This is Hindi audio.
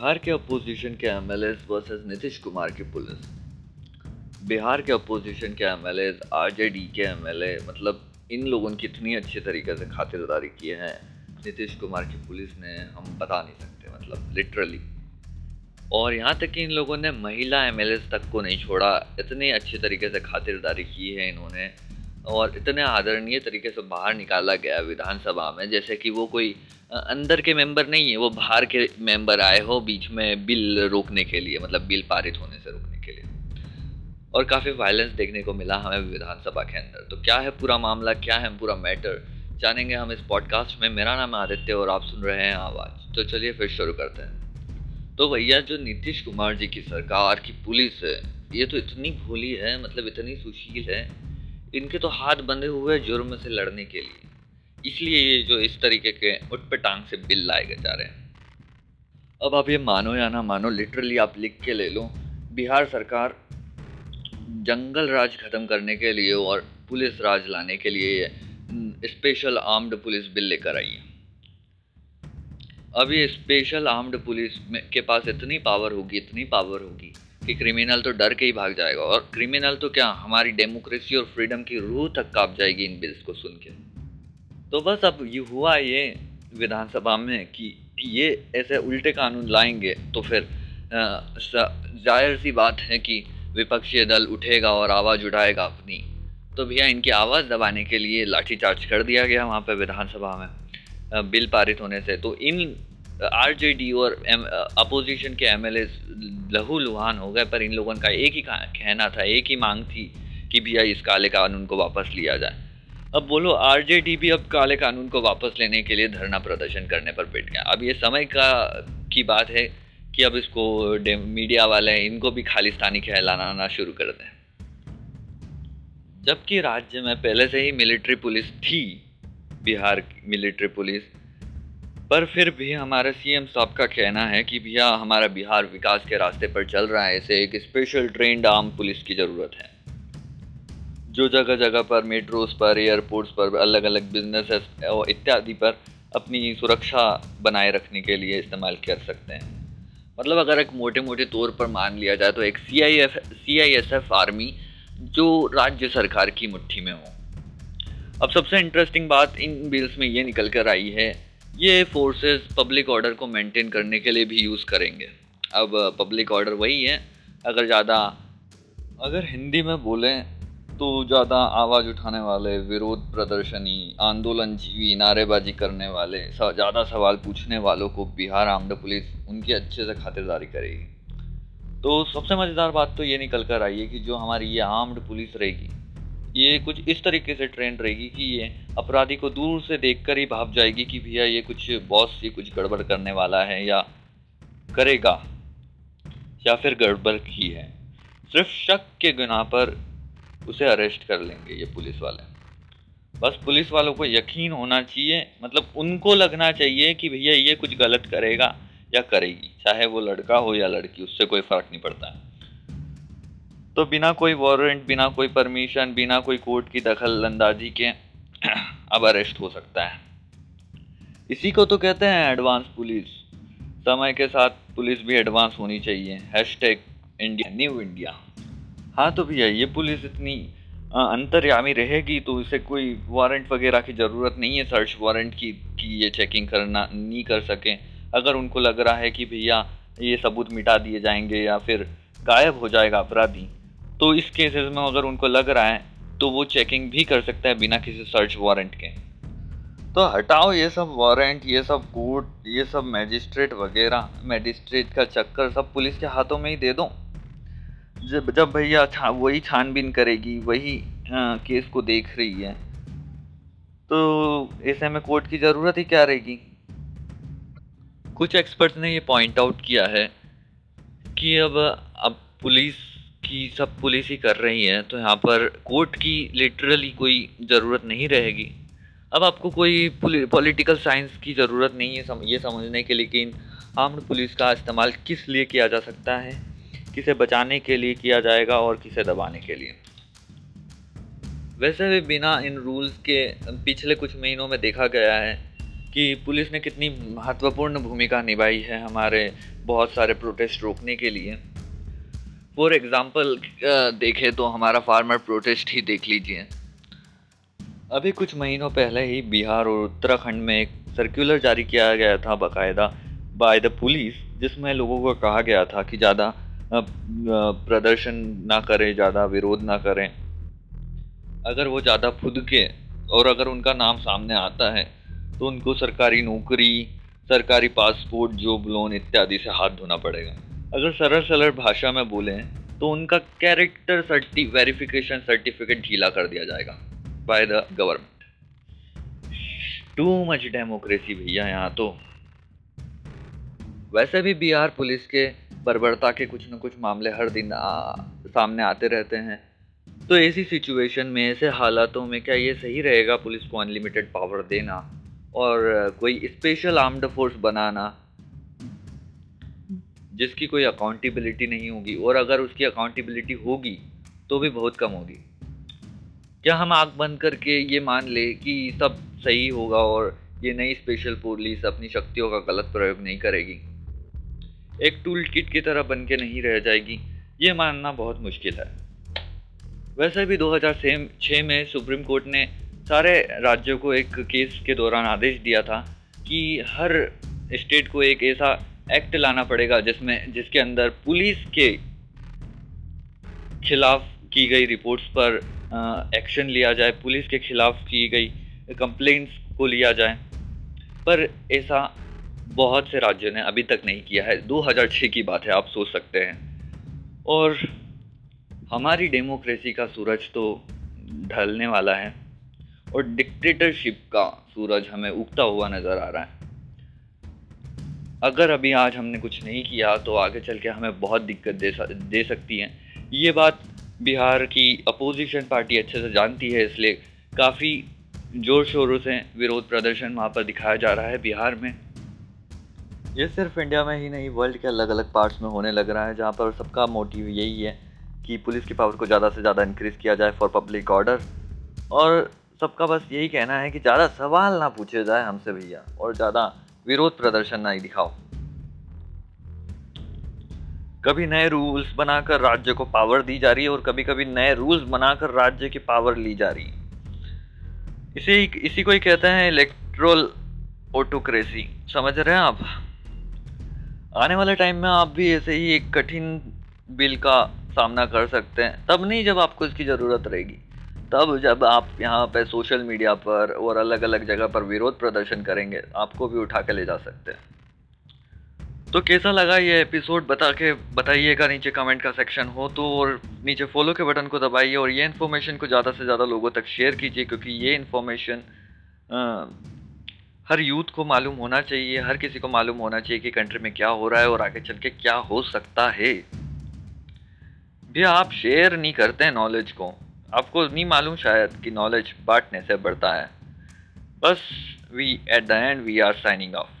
बिहार के अपोजिशन के M L versus Nitish Kumar की पुलिस। बिहार के अपोजिशन के M L R J D के एम एल ए मतलब इन लोगों की इतनी अच्छे तरीके से खातिरदारी किए हैं। नीतीश कुमार की पुलिस ने, हम बता नहीं सकते मतलब लिटरली और यहाँ तक कि इन लोगों ने महिला एम तक को नहीं छोड़ा, इतनी अच्छी तरीके से खातिरदारी की है इन्होंने। और इतने आदरणीय तरीके से बाहर निकाला गया विधानसभा में, जैसे कि वो कोई अंदर के मेंबर नहीं है, वो बाहर के मेंबर आए हो बीच में बिल रोकने के लिए मतलब बिल पारित होने से रोकने के लिए। और काफ़ी वायलेंस देखने को मिला हमें विधानसभा के अंदर। तो क्या है पूरा मामला, क्या है पूरा मैटर जानेंगे हम इस पॉडकास्ट में। मेरा नाम आदित्य और आप सुन रहे हैं आवाज़। तो चलिए फिर शुरू करते हैं। तो भैया, जो नीतीश कुमार जी की सरकार की पुलिस है, ये तो इतनी भोली है मतलब इतनी सुशील है। इनके तो हाथ बंधे हुए जुर्म से लड़ने के लिए। इसलिए ये जो इस तरीके के उठ पे टांग से बिल लाए गए जा रहे हैं। अब आप ये मानो या ना मानो लिटरली आप लिख के ले लो, बिहार सरकार जंगल राज खत्म करने के लिए और पुलिस राज लाने के लिए स्पेशल आर्म्ड पुलिस बिल लेकर आई है। अब ये स्पेशल आर्म्ड पुलिस में, के पास इतनी पावर होगी, इतनी पावर होगी। कि क्रिमिनल तो डर के ही भाग जाएगा। और क्रिमिनल तो क्या, हमारी डेमोक्रेसी और फ्रीडम की रूह तक काप जाएगी इन बिल्स को सुन के। तो बस अब ये हुआ ये विधानसभा में कि ये ऐसे उल्टे कानून लाएँगे तो फिर ज़ाहिर सी बात है कि विपक्षी दल उठेगा और आवाज़ उठाएगा अपनी। तो भैया इनकी आवाज़ दबाने के लिए लाठीचार्ज कर दिया गया वहाँ पर विधानसभा में बिल पारित होने से। तो इन आरजेडी और अपोजिशन के एमएलए लहू लुहान हो गए, पर इन लोगों का एक ही कहना था, एक ही मांग थी कि भैया इस काले कानून को वापस लिया जाए। अब बोलो आरजेडी भी अब काले कानून को वापस लेने के लिए धरना प्रदर्शन करने पर बैठ गया। अब ये समय का, की बात है कि अब इसको मीडिया वाले इनको भी खालिस्तानी कहलाना शुरू कर दें। जबकि राज्य में पहले से ही मिलिट्री पुलिस थी, बिहार मिलिट्री पुलिस पर फिर भी हमारे सीएम साहब का कहना है कि भैया, हमारा बिहार विकास के रास्ते पर चल रहा है, इसे एक स्पेशल ट्रेंड आर्म पुलिस की ज़रूरत है। जो जगह जगह पर मेट्रोस पर एयरपोर्ट्स पर अलग अलग बिजनेसेस इत्यादि पर अपनी सुरक्षा बनाए रखने के लिए इस्तेमाल कर सकते हैं। मतलब अगर एक मोटे मोटे तौर पर मान लिया जाए तो एक C I F C I S F army जो राज्य सरकार की मुट्ठी में हो। अब सबसे इंटरेस्टिंग बात इन बिल्स में ये निकल कर आई है ये फोर्सेस पब्लिक ऑर्डर को मेंटेन करने के लिए भी यूज़ करेंगे। अब पब्लिक ऑर्डर वही है, अगर ज़्यादा, अगर हिंदी में बोलें तो ज़्यादा आवाज़ उठाने वाले, विरोध प्रदर्शनी आंदोलन जीवी नारेबाजी करने वाले ज़्यादा सवाल पूछने वालों को बिहार आर्म्ड पुलिस उनकी अच्छे से खातिरदारी करेगी। तो सबसे मज़ेदार बात तो ये निकल कर आई है कि जो हमारी ये आर्म्ड पुलिस रहेगी ये कुछ इस तरीके से ट्रेंड रहेगी कि ये अपराधी को दूर से देखकर ही भाप जाएगी कि भैया ये कुछ बॉस ये कुछ गड़बड़ करने वाला है या करेगा, या फिर गड़बड़ की है। सिर्फ़ शक के गुना पर उसे अरेस्ट कर लेंगे ये पुलिस वाले। बस पुलिस वालों को यकीन होना चाहिए मतलब उनको लगना चाहिए कि भैया ये कुछ गलत करेगा या करेगी, चाहे वो लड़का हो या लड़की, उससे कोई फ़र्क नहीं पड़ता। है तो बिना कोई वारंट बिना कोई परमिशन बिना कोई कोर्ट की दखल अंदाजी के अब अरेस्ट हो सकता है। इसी को तो कहते हैं एडवांस पुलिस समय के साथ पुलिस भी एडवांस होनी चाहिए। Hashtag India new India हाँ तो भैया, ये पुलिस इतनी अंतर्यामी रहेगी तो इसे कोई वारंट वगैरह की ज़रूरत नहीं है। सर्च वारंट की, कि ये चेकिंग करना, नहीं कर सकें। अगर उनको लग रहा है कि भैया ये सबूत मिटा दिए जाएँगे या फिर गायब हो जाएगा अपराधी तो इस केसेस में अगर उनको लग रहा है तो वो चेकिंग भी कर सकता है बिना किसी सर्च वारंट के। तो हटाओ ये सब वारंट ये सब कोर्ट ये सब मैजिस्ट्रेट वगैरह मैजिस्ट्रेट का चक्कर सब पुलिस के हाथों में ही दे दो। जब जब भैया छा वही छानबीन करेगी वही आ, केस को देख रही है तो ऐसे में कोर्ट की ज़रूरत ही क्या रहेगी? कुछ एक्सपर्ट्स ने ये पॉइंट आउट किया है कि अब अब पुलिस कि सब पुलिस ही कर रही है तो यहाँ पर कोर्ट की लिटरली कोई ज़रूरत नहीं रहेगी। अब आपको कोई पॉलिटिकल साइंस की ज़रूरत नहीं है सम, ये समझने के लिए कि आर्म्ड पुलिस का इस्तेमाल किस लिए किया जा सकता है किसे बचाने के लिए किया जाएगा और किसे दबाने के लिए। वैसे भी बिना इन रूल्स के पिछले कुछ महीनों में देखा गया है कि पुलिस ने कितनी महत्वपूर्ण भूमिका निभाई है हमारे बहुत सारे प्रोटेस्ट रोकने के लिए। फॉर एग्ज़ाम्पल देखें तो हमारा फार्मर प्रोटेस्ट ही देख लीजिए। अभी कुछ महीनों पहले ही बिहार और उत्तराखंड में एक सर्कुलर जारी किया गया था बाकायदा बाय द पुलिस जिसमें लोगों को कहा गया था कि ज़्यादा प्रदर्शन ना करें, ज़्यादा विरोध ना करें। अगर वो ज़्यादा खुद के और अगर उनका नाम सामने आता है तो उनको सरकारी नौकरी, सरकारी पासपोर्ट जॉब लोन इत्यादि से हाथ धोना पड़ेगा। अगर सरल सरल भाषा में बोलें तो उनका कैरेक्टर सर्टि वेरिफिकेशन सर्टिफिकेट ढीला कर दिया जाएगा by the government too much democracy भैया यहाँ तो। वैसे भी बिहार पुलिस के बर्बरता के कुछ न कुछ मामले हर दिन आ, सामने आते रहते हैं। तो ऐसी सिचुएशन में ऐसे हालातों में क्या ये सही रहेगा पुलिस को अनलिमिटेड पावर देना और कोई स्पेशल आर्म्ड फोर्स बनाना? जिसकी कोई अकाउंटेबिलिटी नहीं होगी, और अगर उसकी अकाउंटेबिलिटी होगी तो भी बहुत कम होगी। क्या हम आग बंद करके ये मान ले कि सब सही होगा और ये नई स्पेशल पुलिस अपनी शक्तियों का गलत प्रयोग नहीं करेगी? एक टूल किट की तरह बन के नहीं रह जाएगी। ये मानना बहुत मुश्किल है। वैसे भी 2006 में सुप्रीम कोर्ट ने सारे राज्यों को एक केस के दौरान आदेश दिया था कि हर स्टेट को एक ऐसा एक्ट लाना पड़ेगा जिसमें, जिसके अंदर पुलिस के खिलाफ की गई रिपोर्ट्स पर एक्शन लिया जाए, पुलिस के खिलाफ की गई कंप्लेंट्स को लिया जाए। पर ऐसा बहुत से राज्यों ने अभी तक नहीं किया है। 2006 की बात है, आप सोच सकते हैं। और हमारी डेमोक्रेसी का सूरज तो ढलने वाला है और डिक्टेटरशिप का सूरज हमें उगता हुआ नज़र आ रहा है। अगर अभी आज हमने कुछ नहीं किया तो आगे चल के हमें बहुत दिक्कत दे दे सकती हैं। ये बात बिहार की अपोजिशन पार्टी अच्छे से जानती है, इसलिए काफ़ी ज़ोर शोरों से विरोध प्रदर्शन वहाँ पर दिखाया जा रहा है बिहार में। ये सिर्फ़ इंडिया में ही नहीं, वर्ल्ड के अलग अलग पार्ट्स में होने लग रहा है, जहाँ पर सबका मोटिव यही है कि पुलिस की पावर को ज़्यादा से ज़्यादा इंक्रीज़ किया जाए फॉर पब्लिक ऑर्डर और सबका बस यही कहना है कि ज़्यादा सवाल ना पूछे जाए हमसे भैया, और ज़्यादा विरोध प्रदर्शन नहीं दिखाओ। कभी नए रूल्स बनाकर राज्य को पावर दी जा रही है और कभी कभी नए रूल्स बनाकर राज्य की पावर ली जा रही है। इसी इसी को ही कहते हैं इलेक्ट्रोल ऑटोक्रेसी समझ रहे हैं आप? आने वाले टाइम में आप भी ऐसे ही एक कठिन बिल का सामना कर सकते हैं। तब नहीं जब आपको इसकी ज़रूरत रहेगी। तब जब आप यहाँ पे सोशल मीडिया पर और अलग अलग जगह पर विरोध प्रदर्शन करेंगे, आपको भी उठा के ले जा सकते हैं। तो कैसा लगा ये एपिसोड बता के, बताइएगा नीचे कमेंट का सेक्शन हो तो और नीचे फॉलो के बटन को दबाइए और ये इन्फॉर्मेशन को ज़्यादा से ज़्यादा लोगों तक शेयर कीजिए क्योंकि ये इन्फॉर्मेशन हर यूथ को मालूम होना चाहिए, हर किसी को मालूम होना चाहिए कि कंट्री में क्या हो रहा है और आगे चल के क्या हो सकता है। भैया, आप शेयर नहीं करते नॉलेज को। आपको नहीं मालूम शायद कि नॉलेज बांटने से बढ़ता है। बस we at the end we are signing off